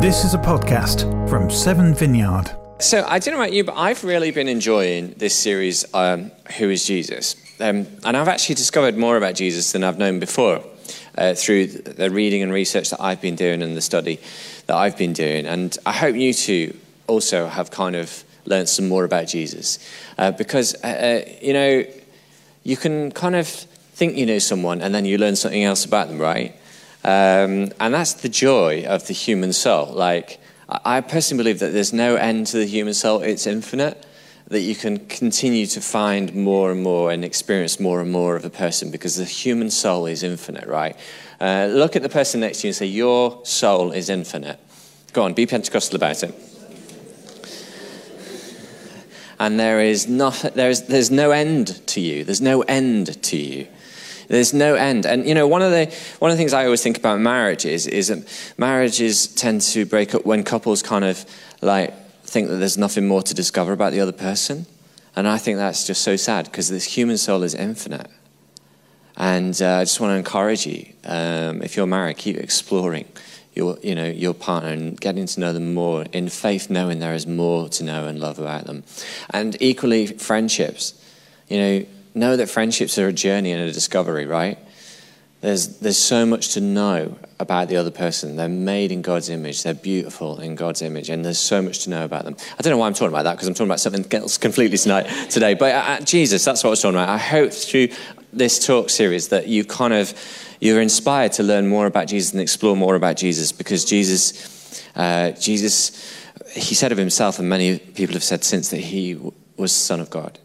This is a podcast from Severn Vineyard. So I don't know about you, but I've really been enjoying this series, um, Who is Jesus? Um, and I've actually discovered more about Jesus than I've known before uh, through the reading and research that I've been doing and the study that I've been doing. And I hope you too also have kind of learned some more about Jesus. Uh, because, uh, uh you know, you can kind of think you know someone and then you learn something else about them, right? Um, and that's the joy of the human soul. Like, I personally believe that there's no end to the human soul, it's infinite. That you can continue to find more and more and experience more and more of a person because the human soul is infinite, right? Uh, look at the person next to you and say, Your soul is infinite. Go on, be Pentecostal about it. And there is, not, there is there's no end to you. There's no end to you. There's no end. And you know, one of the one of the things I always think about marriage is is that marriages tend to break up when couples kind of like think that there's nothing more to discover about the other person. And I think that's just so sad because this human soul is infinite. And uh, I just want to encourage you, um, if you're married, keep exploring your, you know, your partner and getting to know them more in faith, knowing there is more to know and love about them. And equally, friendships. You know, know that friendships are a journey and a discovery, right? There's, there's so much to know about the other person. They're made in God's image. They're beautiful in God's image. And there's so much to know about them. I don't know why I'm talking about that because I'm talking about something else completely tonight, today. But uh, Jesus, that's what I was talking about. I hope through this talk series that you kind of, you're inspired to learn more about Jesus and explore more about Jesus because Jesus, uh, Jesus, he said of himself, and many people have said since, that he was Son of God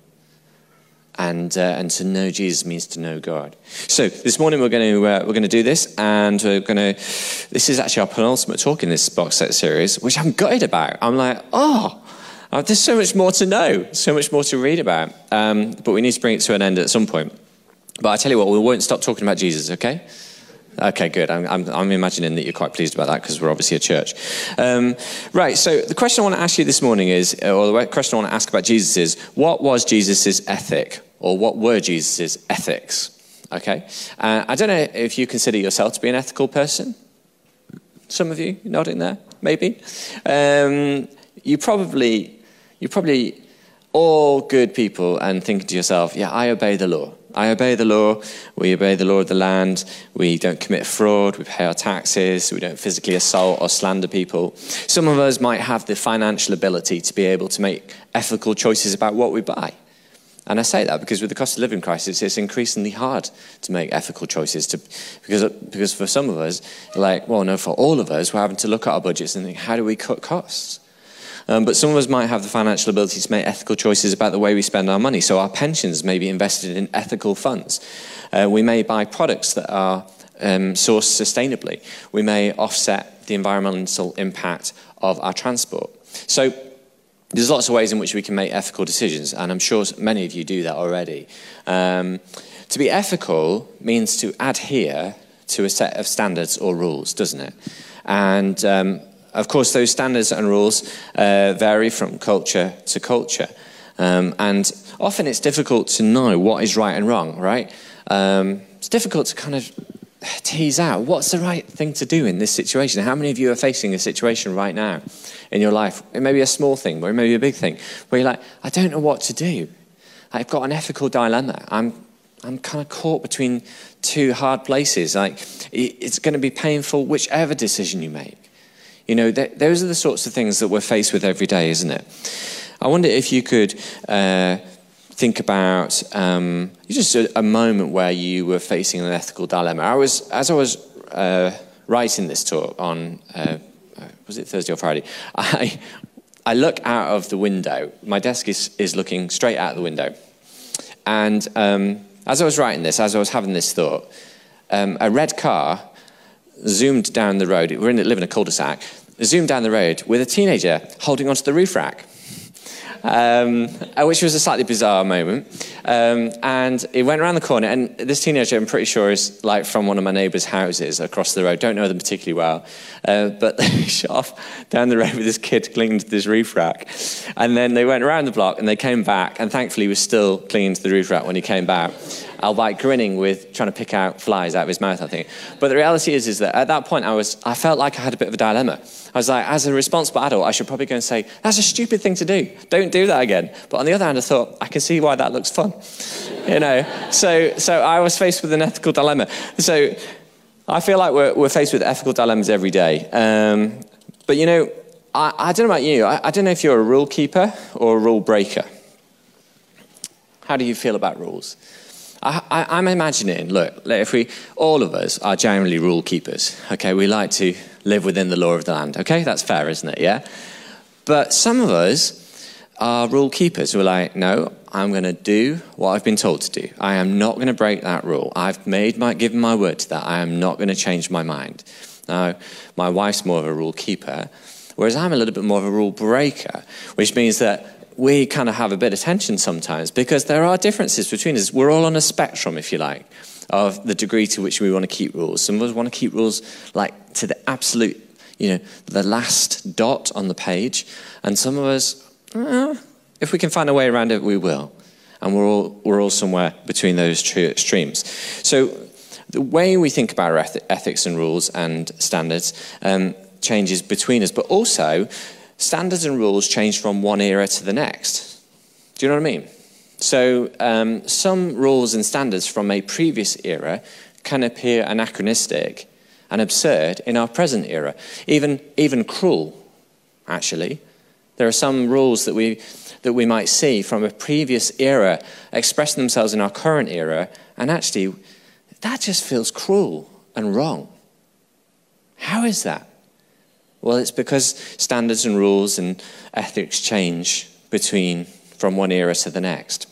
and uh, and to know Jesus means to know God. So this morning we're going to uh, we're going to do this, and we're going to. This is actually our penultimate talk in this box set series, which I'm gutted about. I'm like, oh. oh there's so much more to know, so much more to read about, um, but we need to bring it to an end at some point. But I tell you what, we won't stop talking about Jesus, okay? Okay, good. I'm, I'm, I'm, imagining that you're quite pleased about that because we're obviously a church. Um, right, so the question I want to ask you this morning is, or the question I want to ask about Jesus is, what was Jesus' ethic? Or what were Jesus' ethics? Okay? Uh, I don't know if you consider yourself to be an ethical person. Some of you nodding there, maybe. Um, you probably, you're probably all good people and thinking to yourself, yeah, I obey the law. I obey the law. We obey the law of the land. We don't commit fraud. We pay our taxes. We don't physically assault or slander people. Some of us might have the financial ability to be able to make ethical choices about what we buy. And I say that because with the cost of living crisis, it's increasingly hard to make ethical choices. To, because, because for some of us, like, well, no, for all of us, we're having to look at our budgets and think, how do we cut costs? Um, but some of us might have the financial ability to make ethical choices about the way we spend our money. So our pensions may be invested in ethical funds. Uh, we may buy products that are um, sourced sustainably. We may offset the environmental impact of our transport. So there's lots of ways in which we can make ethical decisions, and I'm sure many of you do that already. Um, to be ethical means to adhere to a set of standards or rules, doesn't it? And um, of course, those standards and rules uh, vary from culture to culture. Um, and often it's difficult to know what is right and wrong, right? Um, it's difficult to kind of tease out what's the right thing to do in this situation. How many of you are facing a situation right now in your life? It may be a small thing, or it may be a big thing, where you're like, I don't know what to do. I've got an ethical dilemma. I'm, I'm kind of caught between two hard places. Like, it's going to be painful whichever decision you make. You know, th- those are the sorts of things that we're faced with every day, isn't it? I wonder if you could. Uh, think about um, just a, a, moment where you were facing an ethical dilemma. I was, as I was uh, writing this talk on, uh, was it Thursday or Friday? I, I look out of the window. My desk is, is looking straight out the window. And um, as I was writing this, as I was having this thought, um, a red car zoomed down the road. We're in, live in a cul-de-sac. Zoomed down the road with a teenager holding onto the roof rack um, uh, which was a slightly bizarre moment. Um, and it went around the corner, and this teenager, I'm pretty sure, is like from one of my neighbour's houses across the road. Don't know them particularly well, uh, but they shot off down the road with this kid clinging to this roof rack. And then they went around the block, and they came back, and thankfully, he was still clinging to the roof rack when he came back. Albeit grinning with trying to pick out flies out of his mouth, I think. But the reality is, is that at that point, I, was, I felt like I had a bit of a dilemma. I was like, as a responsible adult, I should probably go and say, that's a stupid thing to do. Don't do that again. But on the other hand, I thought, I can see why that looks fun. you know? So, so I was faced with an ethical dilemma. So I feel like we're, we're faced with ethical dilemmas every day. Um, but you know, I, I, don't know about you. I, I don't know if you're a rule keeper or a rule breaker. How do you feel about rules? I, am imagining, look, if we, all of us are generally rule keepers, okay? We like to live within the law of the land, okay? That's fair, isn't it? Yeah? But some of us are rule keepers who are like, no, I'm going to do what I've been told to do. I am not going to break that rule. I've made my, given my word to that. I am not going to change my mind. Now, my wife's more of a rule keeper, whereas I'm a little bit more of a rule breaker, which means that we kind of have a bit of tension sometimes because there are differences between us. We're all on a spectrum, if you like, of the degree to which we want to keep rules. Some of us want to keep rules like to the absolute, you know, the last dot on the page, and some of us, eh, if we can find a way around it, we will. And we're all, we're all somewhere between those two extremes. So the way we think about ethics and rules and standards um, changes between us, but also standards and rules change from one era to the next. Do you know what I mean? So, um, some rules and standards from a previous era can appear anachronistic and absurd in our present era, even, even cruel, actually. There are some rules that we, that we might see from a previous era expressing themselves in our current era, and actually, that just feels cruel and wrong. How is that? Well, it's because standards and rules and ethics change between from one era to the next.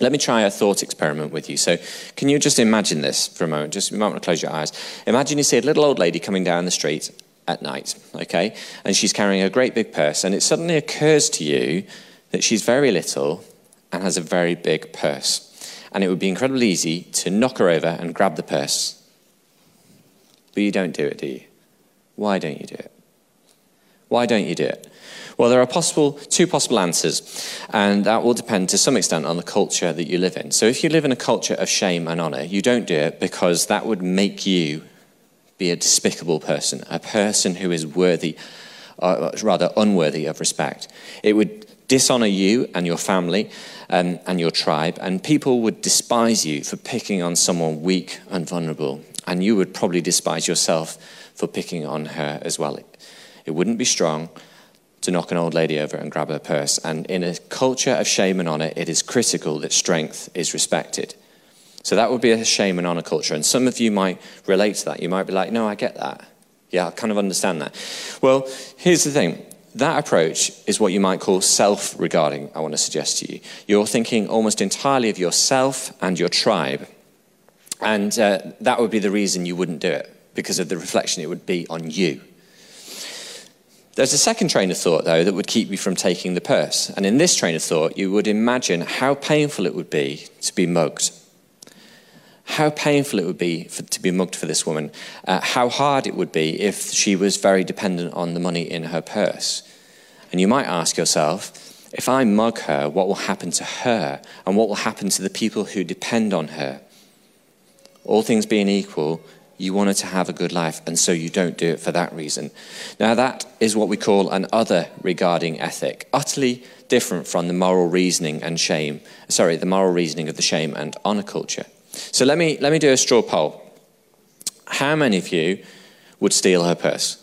Let me try a thought experiment with you. So, can you just imagine this for a moment? Just you might want to close your eyes. Imagine you see a little old lady coming down the street at night, okay? And she's carrying a great big purse, and it suddenly occurs to you that she's very little and has a very big purse. And it would be incredibly easy to knock her over and grab the purse. But you don't do it, do you? Why don't you do it? Why don't you do it? Well, there are possible, two possible answers, and that will depend to some extent on the culture that you live in. So, if you live in a culture of shame and honor, you don't do it because that would make you be a despicable person, a person who is worthy, or uh, rather unworthy of respect. It would dishonor you and your family um, and your tribe, and people would despise you for picking on someone weak and vulnerable, and you would probably despise yourself for picking on her as well. It wouldn't be strong to knock an old lady over and grab her purse. And in a culture of shame and honor, it is critical that strength is respected. So that would be a shame and honor culture. And some of you might relate to that. You might be like, no, I get that. Yeah, I kind of understand that. Well, here's the thing that approach is what you might call self regarding, I want to suggest to you. You're thinking almost entirely of yourself and your tribe. And uh, that would be the reason you wouldn't do it, because of the reflection it would be on you. There's a second train of thought, though, that would keep you from taking the purse. And in this train of thought, you would imagine how painful it would be to be mugged. How painful it would be for, to be mugged for this woman. Uh, how hard it would be if she was very dependent on the money in her purse. And you might ask yourself, if I mug her, what will happen to her? And what will happen to the people who depend on her? All things being equal, you wanted to have a good life, and so you don't do it for that reason. Now, that is what we call an other regarding ethic, utterly different from the moral reasoning and shame, sorry, the moral reasoning of the shame and honor culture. So let me, let me do a straw poll. How many of you would steal her purse?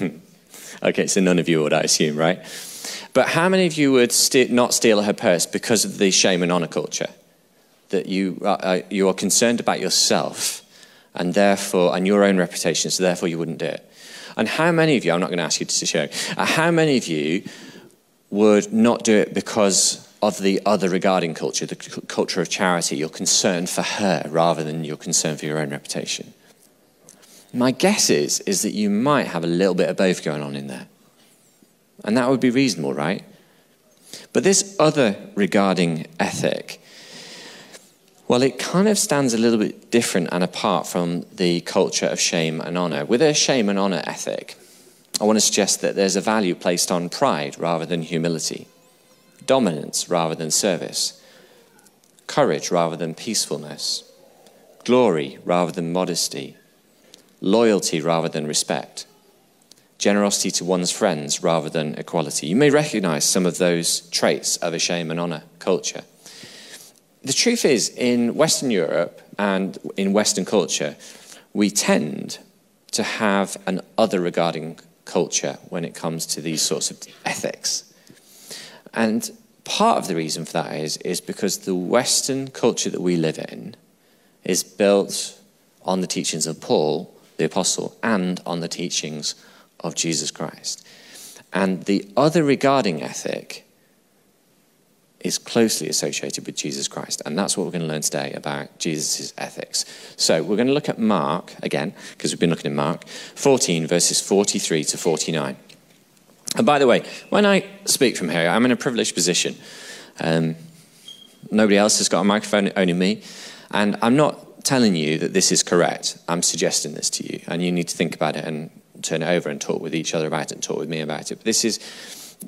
okay, so none of you would, I assume, right? But how many of you would st- not steal her purse because of the shame and honor culture? That you, uh, uh, you are concerned about yourself and therefore, and your own reputation, so therefore you wouldn't do it. And how many of you, I'm not going to ask you to show, uh, how many of you would not do it because of the other regarding culture, the c- culture of charity? your concern for her rather than your concern for your own reputation. My guess is, is that you might have a little bit of both going on in there. And that would be reasonable, right? But this other regarding ethic well, it kind of stands a little bit different and apart from the culture of shame and honor. With a shame and honor ethic, I want to suggest that there's a value placed on pride rather than humility, dominance rather than service, courage rather than peacefulness, glory rather than modesty, loyalty rather than respect, generosity to one's friends rather than equality. You may recognize some of those traits of a shame and honor culture. The truth is, in Western Europe and in Western culture, we tend to have an other regarding culture when it comes to these sorts of ethics. And part of the reason for that is, is because the Western culture that we live in is built on the teachings of Paul, the apostle, and on the teachings of Jesus Christ. And the other regarding ethic is closely associated with Jesus Christ. And that's what we're going to learn today about Jesus' ethics. So we're going to look at Mark again, because we've been looking at Mark 14, verses 43 to 49. And by the way, when I speak from here, I'm in a privileged position. Um, nobody else has got a microphone, only me. And I'm not telling you that this is correct. I'm suggesting this to you. And you need to think about it and turn it over and talk with each other about it and talk with me about it. But this is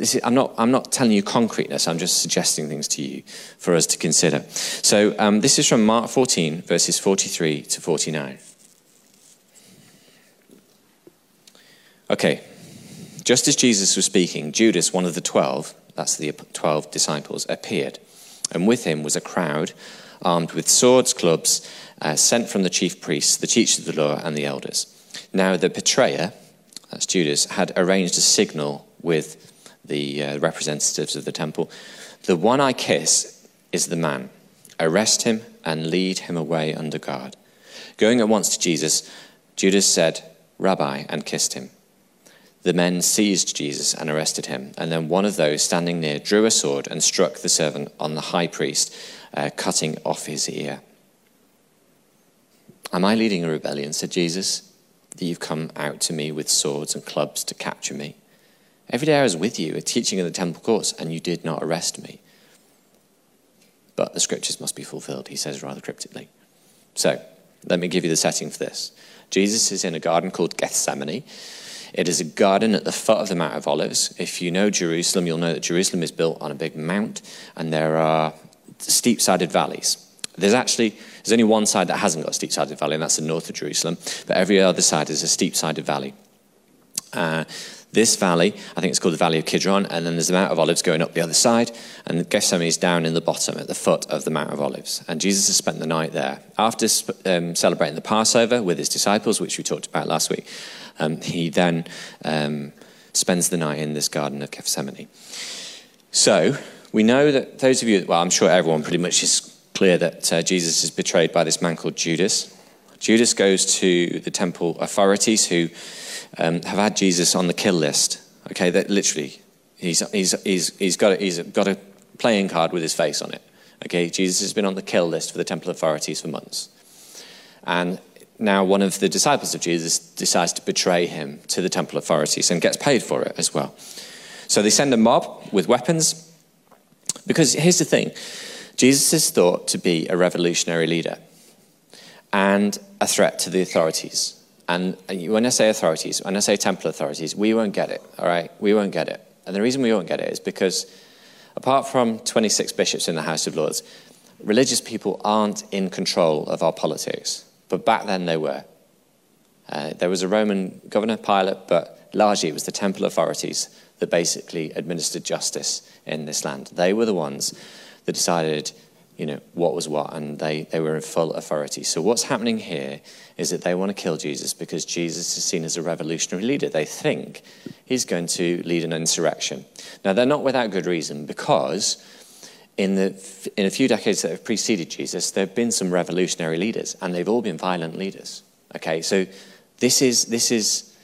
is, I'm, not, I'm not telling you concreteness, I'm just suggesting things to you for us to consider. So um, this is from Mark 14, verses 43 to 49. Okay, just as Jesus was speaking, Judas, one of the twelve, that's the twelve disciples, appeared, and with him was a crowd armed with swords, clubs, uh, sent from the chief priests, the teachers of the law, and the elders. Now the betrayer, that's Judas, had arranged a signal with the uh, representatives of the temple. The one I kiss is the man. Arrest him and lead him away under guard. Going at once to Jesus, Judas said, Rabbi, and kissed him. The men seized Jesus and arrested him, and then one of those standing near drew a sword and struck the servant on the high priest, uh, cutting off his ear. Am I leading a rebellion, said Jesus, that you've come out to me with swords and clubs to capture me? Every day I was with you, a teaching in the temple courts, and you did not arrest me. But the scriptures must be fulfilled, he says rather cryptically. So, let me give you the setting for this. Jesus is in a garden called Gethsemane. It is a garden at the foot of the Mount of Olives. If you know Jerusalem, you'll know that Jerusalem is built on a big mount, and there are steep sided valleys. There's actually there's only one side that hasn't got a steep sided valley, and that's the north of Jerusalem. But every other side is a steep sided valley. Uh, this valley, I think it's called the Valley of Kidron, and then there's the Mount of Olives going up the other side, and Gethsemane is down in the bottom at the foot of the Mount of Olives. And Jesus has spent the night there. After um, celebrating the Passover with his disciples, which we talked about last week, um, he then um, spends the night in this Garden of Gethsemane. So, we know that those of you, well, I'm sure everyone pretty much is clear that uh, Jesus is betrayed by this man called Judas. Judas goes to the temple authorities who um, have had Jesus on the kill list. Okay, that literally, he's, he's, he's, he's, got a, he's got a playing card with his face on it. Okay, Jesus has been on the kill list for the temple authorities for months. And now one of the disciples of Jesus decides to betray him to the temple authorities and gets paid for it as well. So they send a mob with weapons. Because here's the thing Jesus is thought to be a revolutionary leader and a threat to the authorities. And when I say authorities, when I say temple authorities, we won't get it, all right? We won't get it. And the reason we won't get it is because apart from 26 bishops in the House of Lords, religious people aren't in control of our politics. But back then they were. Uh, there was a Roman governor, Pilate, but largely it was the temple authorities that basically administered justice in this land. They were the ones that decided you know, what was what, and they, they were in full authority. So what's happening here is that they want to kill Jesus because Jesus is seen as a revolutionary leader. They think he's going to lead an insurrection. Now, they're not without good reason because in, the, in a few decades that have preceded Jesus, there have been some revolutionary leaders, and they've all been violent leaders. Okay, so this is, this is,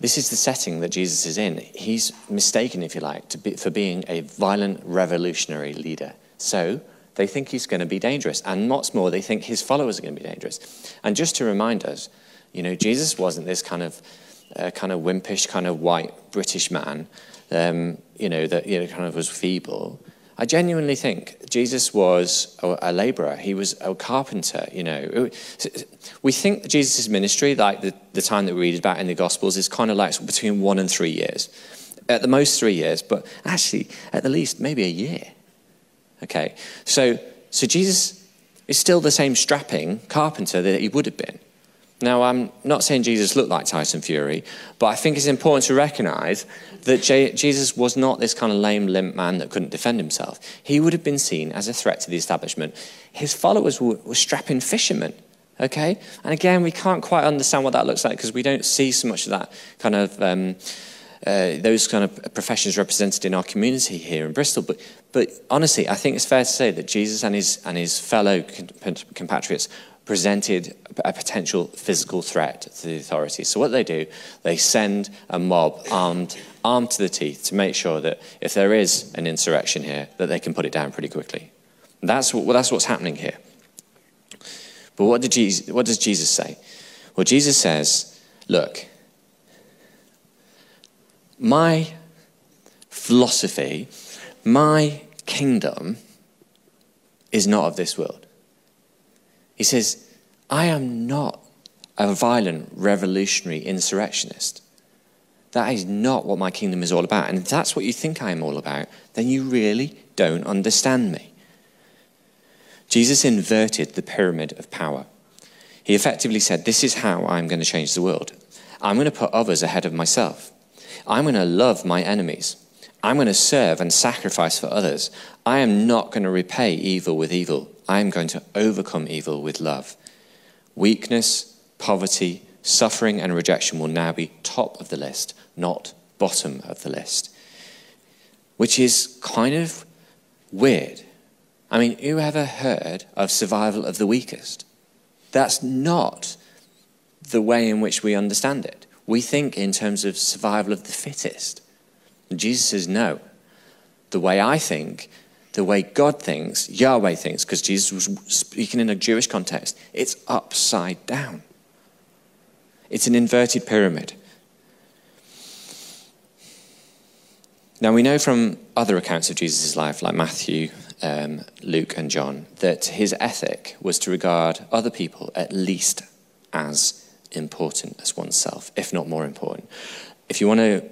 this is the setting that Jesus is in. He's mistaken, if you like, be, for being a violent revolutionary leader. So they think he's going to be dangerous. And what's more, they think his followers are going to be dangerous. And just to remind us, you know, Jesus wasn't this kind of, uh, kind of wimpish, kind of white British man, um, you know, that you know, kind of was feeble. I genuinely think Jesus was a, a laborer. He was a carpenter, you know. We think Jesus' ministry, like the, the time that we read about in the Gospels, is kind of like between one and three years. At the most, three years, but actually, at the least, maybe a year. Okay, so So Jesus is still the same strapping carpenter that he would have been. Now, I'm not saying Jesus looked like Tyson Fury, but I think it's important to recognize that J- Jesus was not this kind of lame, limp man that couldn't defend himself. He would have been seen as a threat to the establishment. His followers were, were strapping fishermen, okay? And again, we can't quite understand what that looks like because we don't see so much of that kind of. Um, uh, those kind of professions represented in our community here in Bristol. But, but honestly, I think it's fair to say that Jesus and his, and his fellow compatriots presented a potential physical threat to the authorities. So what they do, they send a mob armed, armed to the teeth to make sure that if there is an insurrection here, that they can put it down pretty quickly. That's, what, that's what's happening here. But what, Jesus, what does Jesus say? Well, Jesus says, look, my philosophy, my kingdom is not of this world. He says, I am not a violent, revolutionary insurrectionist. That is not what my kingdom is all about. And if that's what you think I am all about, then you really don't understand me. Jesus inverted the pyramid of power. He effectively said, This is how I'm going to change the world. I'm going to put others ahead of myself. I'm going to love my enemies. I'm going to serve and sacrifice for others. I am not going to repay evil with evil. I am going to overcome evil with love. Weakness, poverty, suffering, and rejection will now be top of the list, not bottom of the list. Which is kind of weird. I mean, who ever heard of survival of the weakest? That's not the way in which we understand it. We think in terms of survival of the fittest. And Jesus says, no. The way I think the way God thinks, Yahweh thinks, because Jesus was speaking in a Jewish context, it's upside down. It's an inverted pyramid. Now, we know from other accounts of Jesus' life, like Matthew, um, Luke, and John, that his ethic was to regard other people at least as important as oneself, if not more important. If you want to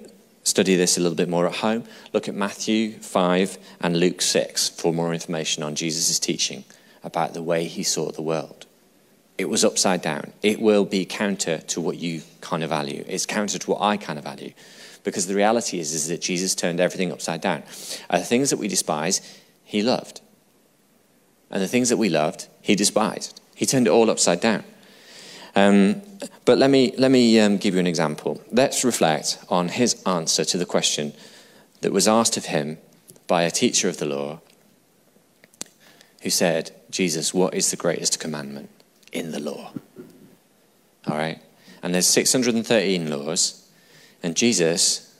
study this a little bit more at home, look at Matthew 5 and Luke 6 for more information on Jesus' teaching about the way he saw the world. It was upside down. It will be counter to what you kind of value. It's counter to what I kind of value. Because the reality is, is that Jesus turned everything upside down. The things that we despise, he loved. And the things that we loved, he despised. He turned it all upside down. Um, but let me, let me um, give you an example. Let's reflect on his answer to the question that was asked of him by a teacher of the law who said, Jesus, what is the greatest commandment in the law? All right? And there's 613 laws, and Jesus,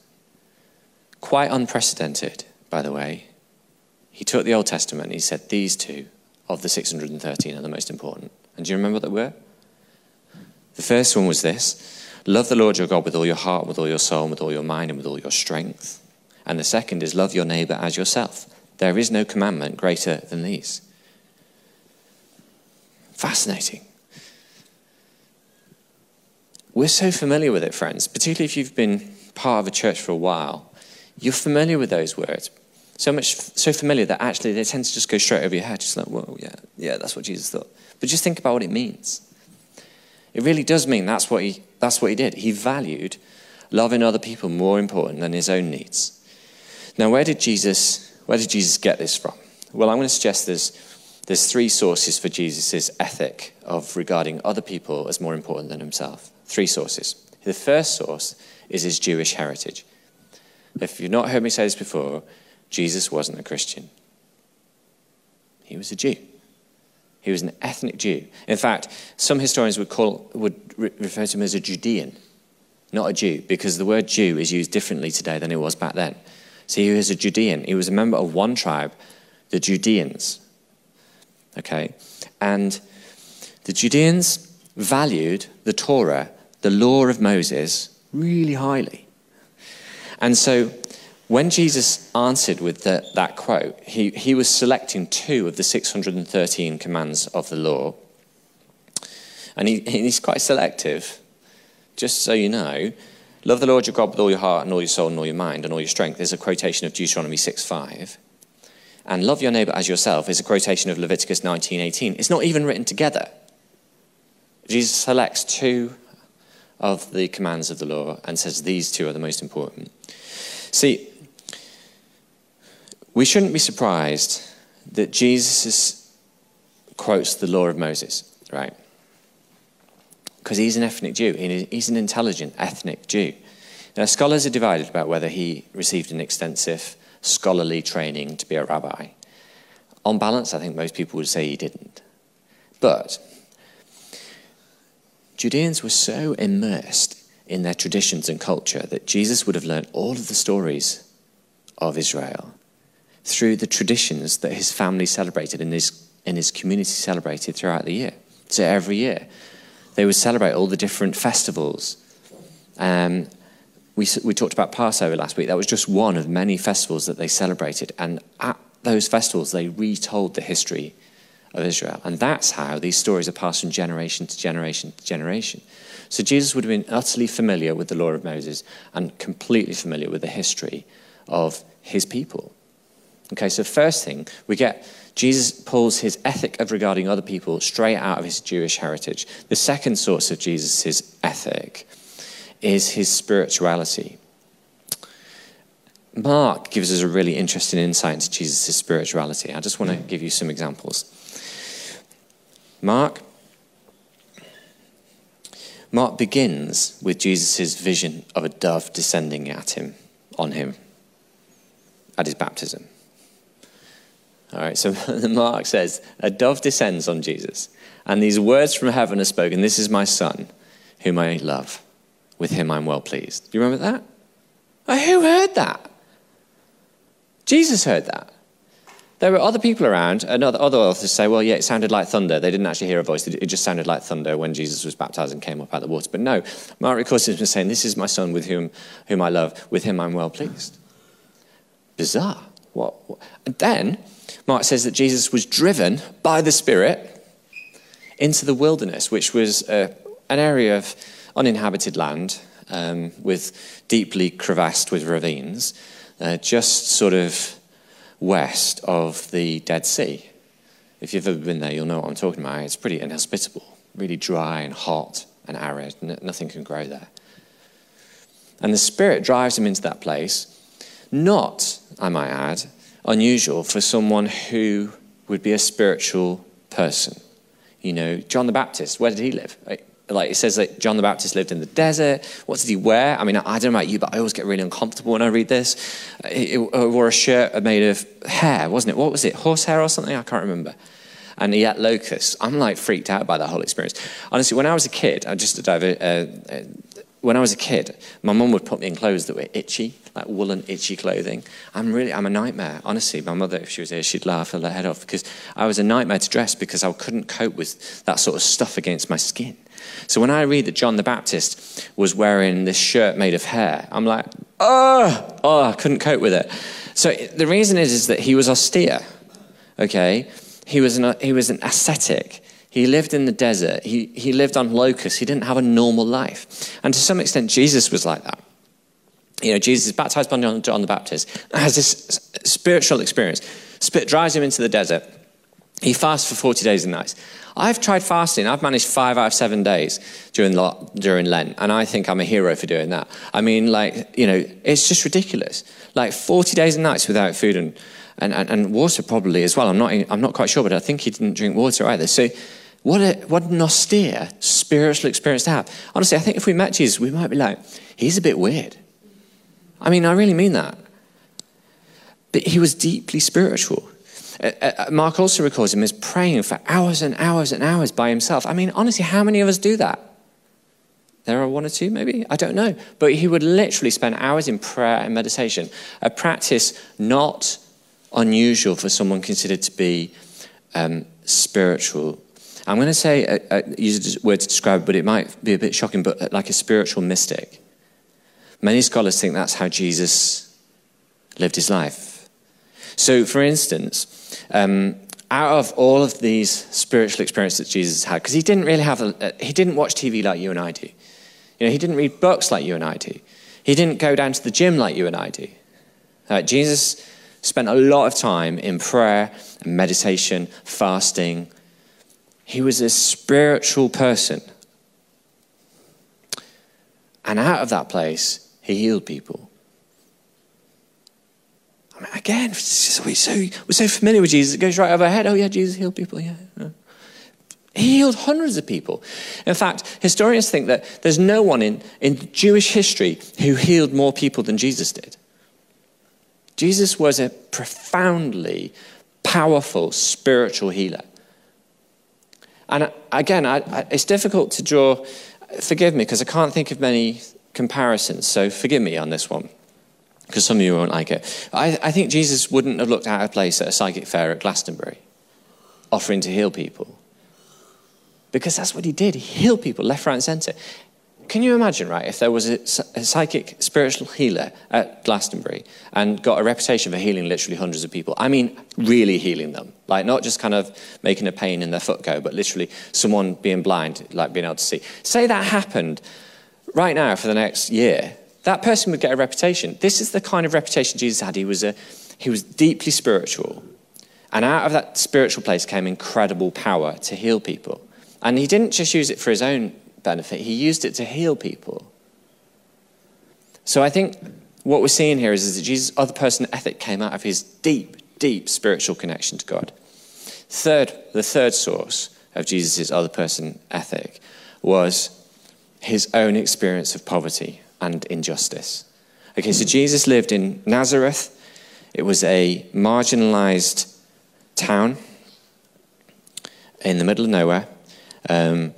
quite unprecedented, by the way, he took the Old Testament and he said, These two of the 613 are the most important. And do you remember what they were? The first one was this love the Lord your God with all your heart, with all your soul, with all your mind, and with all your strength. And the second is love your neighbor as yourself. There is no commandment greater than these. Fascinating. We're so familiar with it, friends, particularly if you've been part of a church for a while. You're familiar with those words. So much, so familiar that actually they tend to just go straight over your head. Just like, whoa, yeah, yeah, that's what Jesus thought. But just think about what it means. It really does mean that's what he, that's what he did. He valued loving other people more important than his own needs. Now, where did Jesus, where did Jesus get this from? Well, I'm going to suggest there's, there's three sources for Jesus' ethic of regarding other people as more important than himself. Three sources. The first source is his Jewish heritage. If you've not heard me say this before, Jesus wasn't a Christian. He was a Jew. He was an ethnic Jew. In fact, some historians would, call, would re- refer to him as a Judean, not a Jew, because the word Jew is used differently today than it was back then. So he was a Judean. He was a member of one tribe, the Judeans. Okay? And the Judeans valued the Torah, the law of Moses, really highly. And so when Jesus answered with the, that quote, he, he was selecting two of the 613 commands of the law. And he, he's quite selective. Just so you know, love the Lord your God with all your heart and all your soul and all your mind and all your strength. is a quotation of Deuteronomy 6.5. and love your neighbor as yourself is a quotation of Leviticus 19:18. It's not even written together. Jesus selects two of the commands of the law and says these two are the most important. See, we shouldn't be surprised that Jesus quotes the law of Moses, right? Because he's an ethnic Jew. He's an intelligent ethnic Jew. Now, scholars are divided about whether he received an extensive scholarly training to be a rabbi. On balance, I think most people would say he didn't. But Judeans were so immersed in their traditions and culture that Jesus would have learned all of the stories of Israel through the traditions that his family celebrated and his, and his community celebrated throughout the year. So every year, they would celebrate all the different festivals. Um, we, we talked about Passover last week. That was just one of many festivals that they celebrated. And at those festivals, they retold the history of Israel. And that's how these stories are passed from generation to generation to generation. So Jesus would have been utterly familiar with the law of Moses and completely familiar with the history of his people. Okay, so first thing, we get Jesus pulls his ethic of regarding other people straight out of his Jewish heritage. The second source of Jesus' ethic is his spirituality. Mark gives us a really interesting insight into Jesus' spirituality. I just want to give you some examples. Mark Mark begins with Jesus' vision of a dove descending at him, on him, at his baptism. All right, so Mark says, a dove descends on Jesus, and these words from heaven are spoken This is my son, whom I love. With him I'm well pleased. Do you remember that? Oh, who heard that? Jesus heard that. There were other people around, and other, authors say, well, yeah, it sounded like thunder. They didn't actually hear a voice. It just sounded like thunder when Jesus was baptized and came up out of the water. But no, Mark records him saying, This is my son with whom, whom I love. With him I'm well pleased. Bizarre. What? And then Mark says that Jesus was driven by the Spirit into the wilderness, which was uh, an area of uninhabited land um, with deeply crevassed with ravines, uh, just sort of west of the Dead Sea. If you've ever been there, you'll know what I'm talking about. It's pretty inhospitable, really dry and hot and arid. nothing can grow there. And the Spirit drives him into that place, not, I might add, unusual for someone who would be a spiritual person. You know, John the Baptist, where did he live? Like it says that John the Baptist lived in the desert. What did he wear? I mean, I don't know about you, but I always get really uncomfortable when I read this. He wore a shirt made of hair, wasn't it? What was it? Horsehair or something? I can't remember. And he ate locusts. I'm like freaked out by that whole experience. Honestly, when I was a kid, I just to dive, uh, uh, when I was a kid, my mum would put me in clothes that were itchy, like woolen, itchy clothing. I'm really, I'm a nightmare. Honestly, my mother, if she was here, she'd laugh her head off because I was a nightmare to dress because I couldn't cope with that sort of stuff against my skin. So when I read that John the Baptist was wearing this shirt made of hair, I'm like, oh, oh, I couldn't cope with it. So the reason is, is that he was austere, okay? He was an, he was an ascetic. He lived in the desert. He, he lived on locusts. He didn't have a normal life. And to some extent, Jesus was like that. You know, Jesus is baptized by John, the Baptist, has this spiritual experience. Spirit drives him into the desert. He fasts for 40 days and nights. I've tried fasting. I've managed five out of seven days during, during Lent, and I think I'm a hero for doing that. I mean, like, you know, it's just ridiculous. Like 40 days and nights without food and, and, and, and water probably as well. I'm not, I'm not quite sure, but I think he didn't drink water either. So what, a, what an austere spiritual experience to have. Honestly, I think if we met Jesus, we might be like, he's a bit weird. I mean, I really mean that. But he was deeply spiritual. Uh, uh, Mark also records him as praying for hours and hours and hours by himself. I mean, honestly, how many of us do that? There are one or two, maybe? I don't know. But he would literally spend hours in prayer and meditation, a practice not unusual for someone considered to be um, spiritual I'm going to say, uh, uh, use a word to describe it, but it might be a bit shocking, but uh, like a spiritual mystic. Many scholars think that's how Jesus lived his life. So, for instance, um, out of all of these spiritual experiences that Jesus had, because he didn't really have, a, he didn't watch TV like you and I do. You know, he didn't read books like you and I do. He didn't go down to the gym like you and I do. Uh, Jesus spent a lot of time in prayer and meditation, fasting. He was a spiritual person. And out of that place, he healed people. I mean, again, we're so, we're so familiar with Jesus, it goes right over our head. Oh, yeah, Jesus healed people, yeah. He healed hundreds of people. In fact, historians think that there's no one in, in Jewish history who healed more people than Jesus did. Jesus was a profoundly powerful spiritual healer. And again, I, I, it's difficult to draw, forgive me, because I can't think of many comparisons, so forgive me on this one, because some of you won't like it. I, I think Jesus wouldn't have looked out of place at a psychic fair at Glastonbury, offering to heal people. Because that's what he did. He healed people left, right, and center. Can you imagine, right, if there was a, a, psychic spiritual healer at Glastonbury and got a reputation for healing literally hundreds of people? I mean, really healing them. Like, not just kind of making a pain in their foot go, but literally someone being blind, like being able to see. Say that happened right now for the next year. That person would get a reputation. This is the kind of reputation Jesus had. He was, a, he was deeply spiritual. And out of that spiritual place came incredible power to heal people. And he didn't just use it for his own benefit, he used it to heal people. So I think what we're seeing here is, is that Jesus' other person ethic came out of his deep, deep spiritual connection to God. Third, the third source of Jesus' other person ethic was his own experience of poverty and injustice. Okay, so Jesus lived in Nazareth. It was a marginalized town in the middle of nowhere. Um,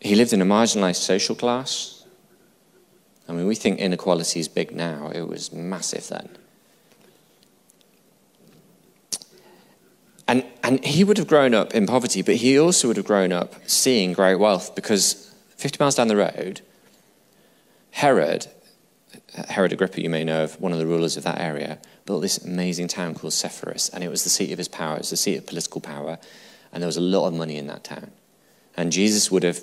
he lived in a marginalized social class. I mean, we think inequality is big now, it was massive then. And, and he would have grown up in poverty, but he also would have grown up seeing great wealth because 50 miles down the road, Herod, Herod Agrippa, you may know of, one of the rulers of that area, built this amazing town called Sepphoris, and it was the seat of his power, it was the seat of political power, and there was a lot of money in that town. And Jesus would have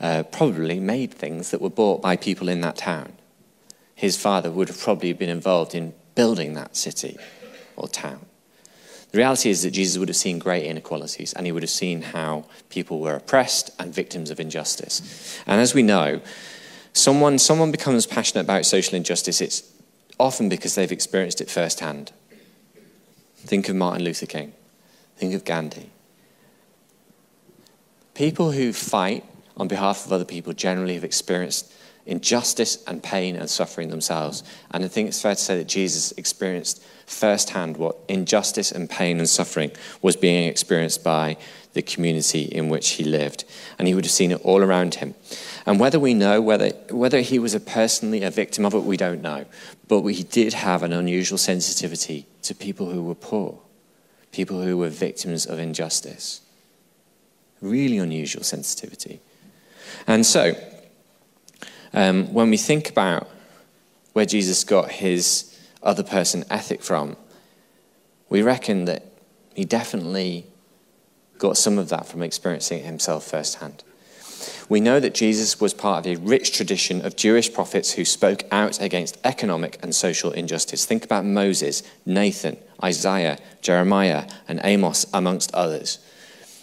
uh, probably made things that were bought by people in that town. His father would have probably been involved in building that city or town. The reality is that Jesus would have seen great inequalities and he would have seen how people were oppressed and victims of injustice. And as we know, someone, someone becomes passionate about social injustice, it's often because they've experienced it firsthand. Think of Martin Luther King, think of Gandhi. People who fight on behalf of other people generally have experienced injustice and pain and suffering themselves. And I think it's fair to say that Jesus experienced firsthand what injustice and pain and suffering was being experienced by the community in which he lived. And he would have seen it all around him. And whether we know whether, whether he was a personally a victim of it, we don't know. But he did have an unusual sensitivity to people who were poor, people who were victims of injustice. Really unusual sensitivity. And so, um, when we think about where Jesus got his other person ethic from, we reckon that he definitely got some of that from experiencing it himself firsthand. We know that Jesus was part of a rich tradition of Jewish prophets who spoke out against economic and social injustice. Think about Moses, Nathan, Isaiah, Jeremiah, and Amos, amongst others.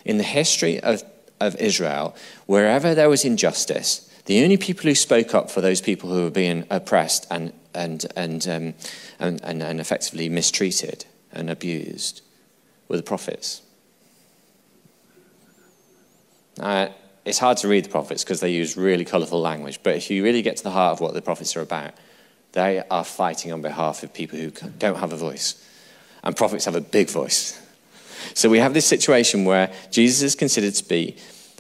In the history of of Israel, wherever there was injustice, the only people who spoke up for those people who were being oppressed and, and, and, um, and, and, and effectively mistreated and abused were the prophets. It's hard to read the prophets because they use really colourful language, but if you really get to the heart of what the prophets are about, they are fighting on behalf of people who don't have a voice. And prophets have a big voice. So we have this situation where Jesus is considered to be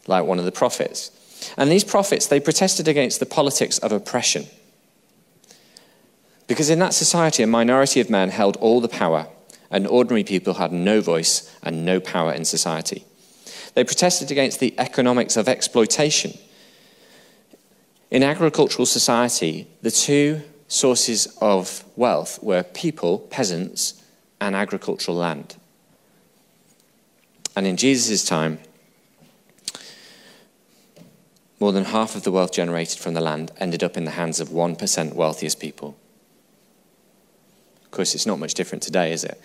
like one of the prophets. And these prophets, they protested against the politics of oppression. Because in that society, a minority of men held all the power, and ordinary people had no voice and no power in society. They protested against the economics of exploitation. In agricultural society, the two sources of wealth were people, peasants, and agricultural land. And in Jesus' time, more than half of the wealth generated from the land ended up in the hands of 1% wealthiest people. Of course, it's not much different today, is it?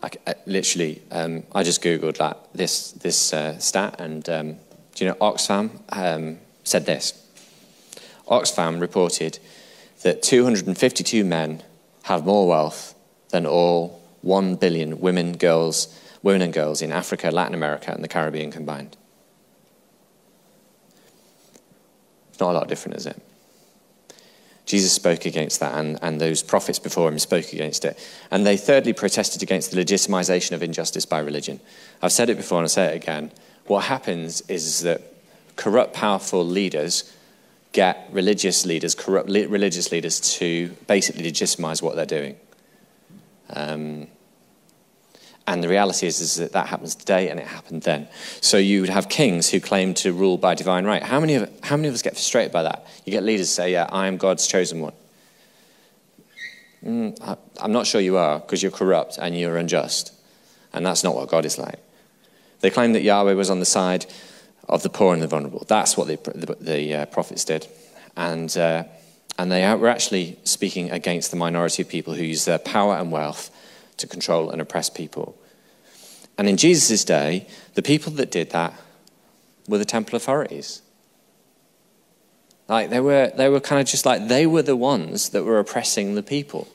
I, I literally, um, I just googled like this this uh, stat, and um, do you know Oxfam um, said this? Oxfam reported that 252 men have more wealth than all 1 billion women, girls, women and girls in Africa, Latin America, and the Caribbean combined. It's not a lot different, is it? Jesus spoke against that, and, and those prophets before him spoke against it. And they thirdly protested against the legitimization of injustice by religion. I've said it before and I'll say it again. What happens is that corrupt, powerful leaders get religious leaders, corrupt religious leaders, to basically legitimize what they're doing. Um, and the reality is, is that that happens today and it happened then. So you would have kings who claim to rule by divine right. How many of, how many of us get frustrated by that? You get leaders say, Yeah, I am God's chosen one. Mm, I, I'm not sure you are because you're corrupt and you're unjust. And that's not what God is like. They claim that Yahweh was on the side of the poor and the vulnerable. That's what the, the, the uh, prophets did. And, uh, and they were actually speaking against the minority of people who use their power and wealth to control and oppress people. And in Jesus' day, the people that did that were the temple authorities. Like they were, they were kind of just like they were the ones that were oppressing the people.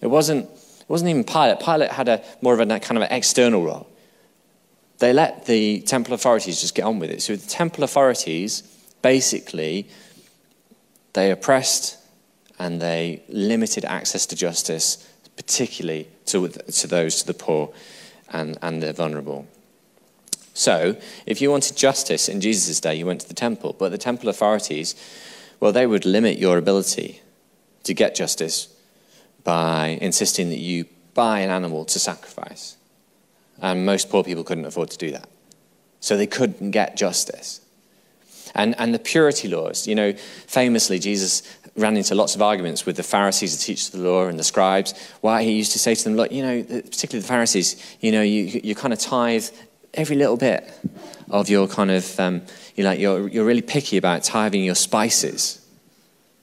It wasn't, it wasn't even Pilate. Pilate had a more of a kind of an external role. They let the temple authorities just get on with it. So the temple authorities basically they oppressed and they limited access to justice particularly to, to those, to the poor and, and the vulnerable. So, if you wanted justice in Jesus' day, you went to the temple. But the temple authorities, well, they would limit your ability to get justice by insisting that you buy an animal to sacrifice. And most poor people couldn't afford to do that. So they couldn't get justice. And, and the purity laws, you know, famously, Jesus ran into lots of arguments with the Pharisees, the teachers of the law, and the scribes. Why he used to say to them, look, you know, particularly the Pharisees, you know, you, you kind of tithe every little bit of your kind of, um, you like, you're, you're really picky about tithing your spices,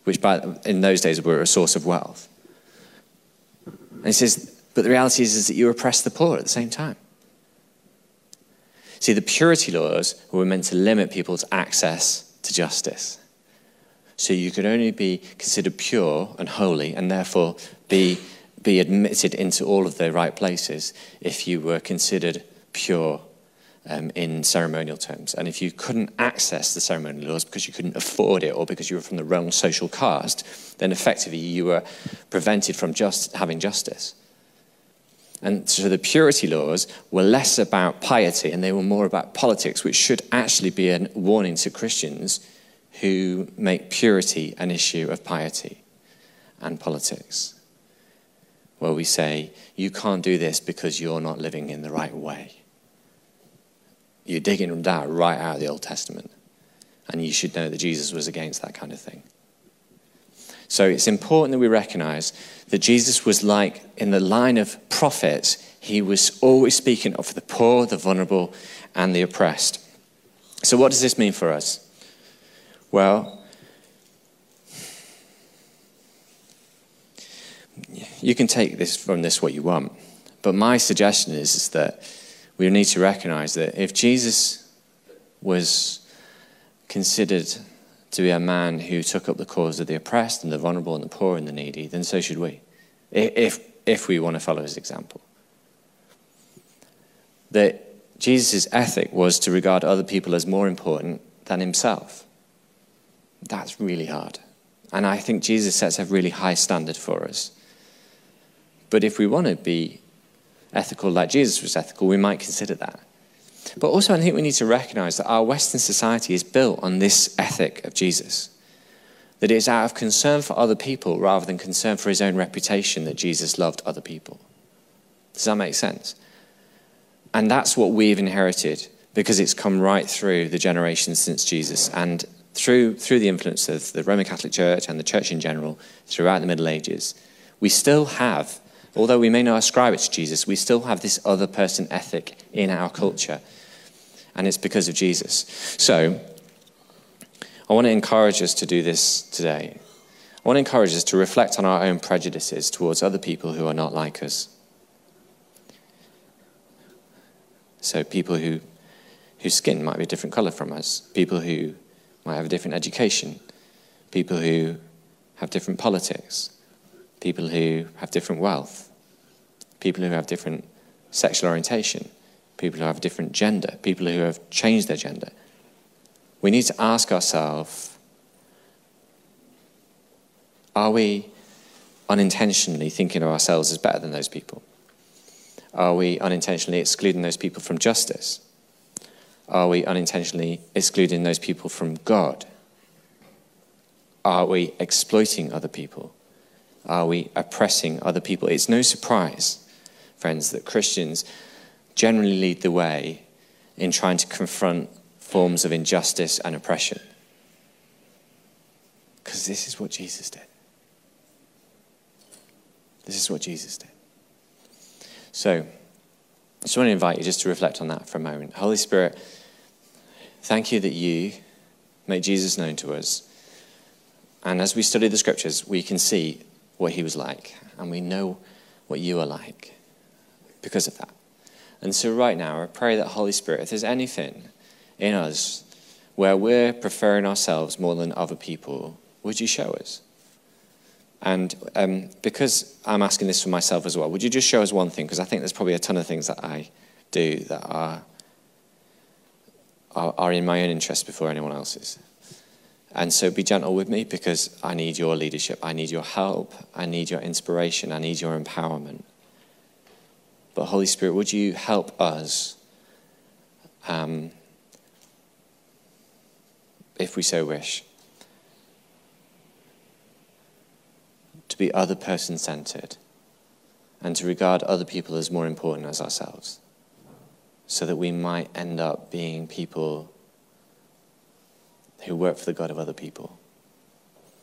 which by, in those days were a source of wealth. And he says, but the reality is, is that you oppress the poor at the same time. See, the purity laws were meant to limit people's access to justice. So you could only be considered pure and holy and therefore be, be admitted into all of the right places if you were considered pure um, in ceremonial terms. And if you couldn't access the ceremonial laws because you couldn't afford it or because you were from the wrong social caste, then effectively you were prevented from just having justice. And so the purity laws were less about piety and they were more about politics, which should actually be a warning to Christians who make purity an issue of piety and politics. Where we say, you can't do this because you're not living in the right way. You're digging that right out of the Old Testament. And you should know that Jesus was against that kind of thing. So it's important that we recognize that Jesus was like in the line of prophets, he was always speaking of the poor, the vulnerable, and the oppressed. So, what does this mean for us? Well, you can take this from this what you want, but my suggestion is, is that we need to recognize that if Jesus was considered to be a man who took up the cause of the oppressed and the vulnerable and the poor and the needy, then so should we, if, if we want to follow his example. That Jesus' ethic was to regard other people as more important than himself. That's really hard. And I think Jesus sets a really high standard for us. But if we want to be ethical like Jesus was ethical, we might consider that. But also, I think we need to recognize that our Western society is built on this ethic of Jesus. That it is out of concern for other people rather than concern for his own reputation that Jesus loved other people. Does that make sense? And that's what we've inherited because it's come right through the generations since Jesus. And through, through the influence of the Roman Catholic Church and the church in general throughout the Middle Ages, we still have, although we may not ascribe it to Jesus, we still have this other person ethic in our culture. And it's because of Jesus. So, I want to encourage us to do this today. I want to encourage us to reflect on our own prejudices towards other people who are not like us. So, people who, whose skin might be a different color from us, people who might have a different education, people who have different politics, people who have different wealth, people who have different sexual orientation, people who have different gender, people who have changed their gender. We need to ask ourselves are we unintentionally thinking of ourselves as better than those people? Are we unintentionally excluding those people from justice? Are we unintentionally excluding those people from God? Are we exploiting other people? Are we oppressing other people? It's no surprise, friends, that Christians generally lead the way in trying to confront forms of injustice and oppression. Because this is what Jesus did. This is what Jesus did. So, I just want to invite you just to reflect on that for a moment. Holy Spirit, thank you that you make Jesus known to us. And as we study the scriptures, we can see what he was like, and we know what you are like because of that. And so, right now, I pray that, Holy Spirit, if there's anything in us where we're preferring ourselves more than other people, would you show us? And um, because I'm asking this for myself as well, would you just show us one thing? Because I think there's probably a ton of things that I do that are, are, are in my own interest before anyone else's. And so be gentle with me because I need your leadership. I need your help. I need your inspiration. I need your empowerment. But Holy Spirit, would you help us, um, if we so wish, be other person centered and to regard other people as more important as ourselves so that we might end up being people who work for the God of other people,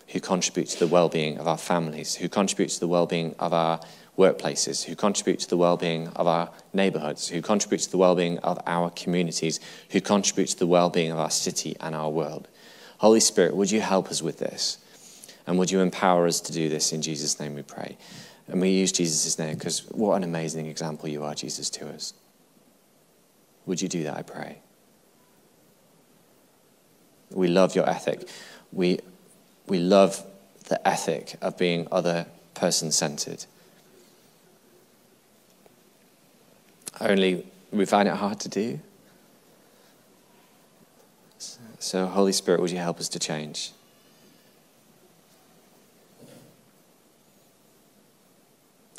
who contribute to the well being of our families, who contribute to the well being of our workplaces, who contribute to the well being of our neighborhoods, who contribute to the well being of our communities, who contribute to the well being of our city and our world. Holy Spirit, would you help us with this? And would you empower us to do this in Jesus' name we pray? And we use Jesus' name because what an amazing example you are, Jesus, to us. Would you do that, I pray? We love your ethic. We, we love the ethic of being other person centered. Only we find it hard to do. So, Holy Spirit, would you help us to change?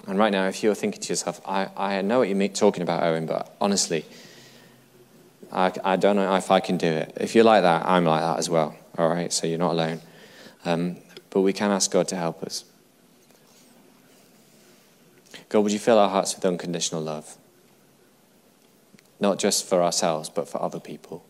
And right now, if you're thinking to yourself, I, I know what you're talking about, Owen, but honestly, I, I don't know if I can do it. If you're like that, I'm like that as well. All right, so you're not alone. Um, but we can ask God to help us. God, would you fill our hearts with unconditional love? not just for ourselves, but for other people.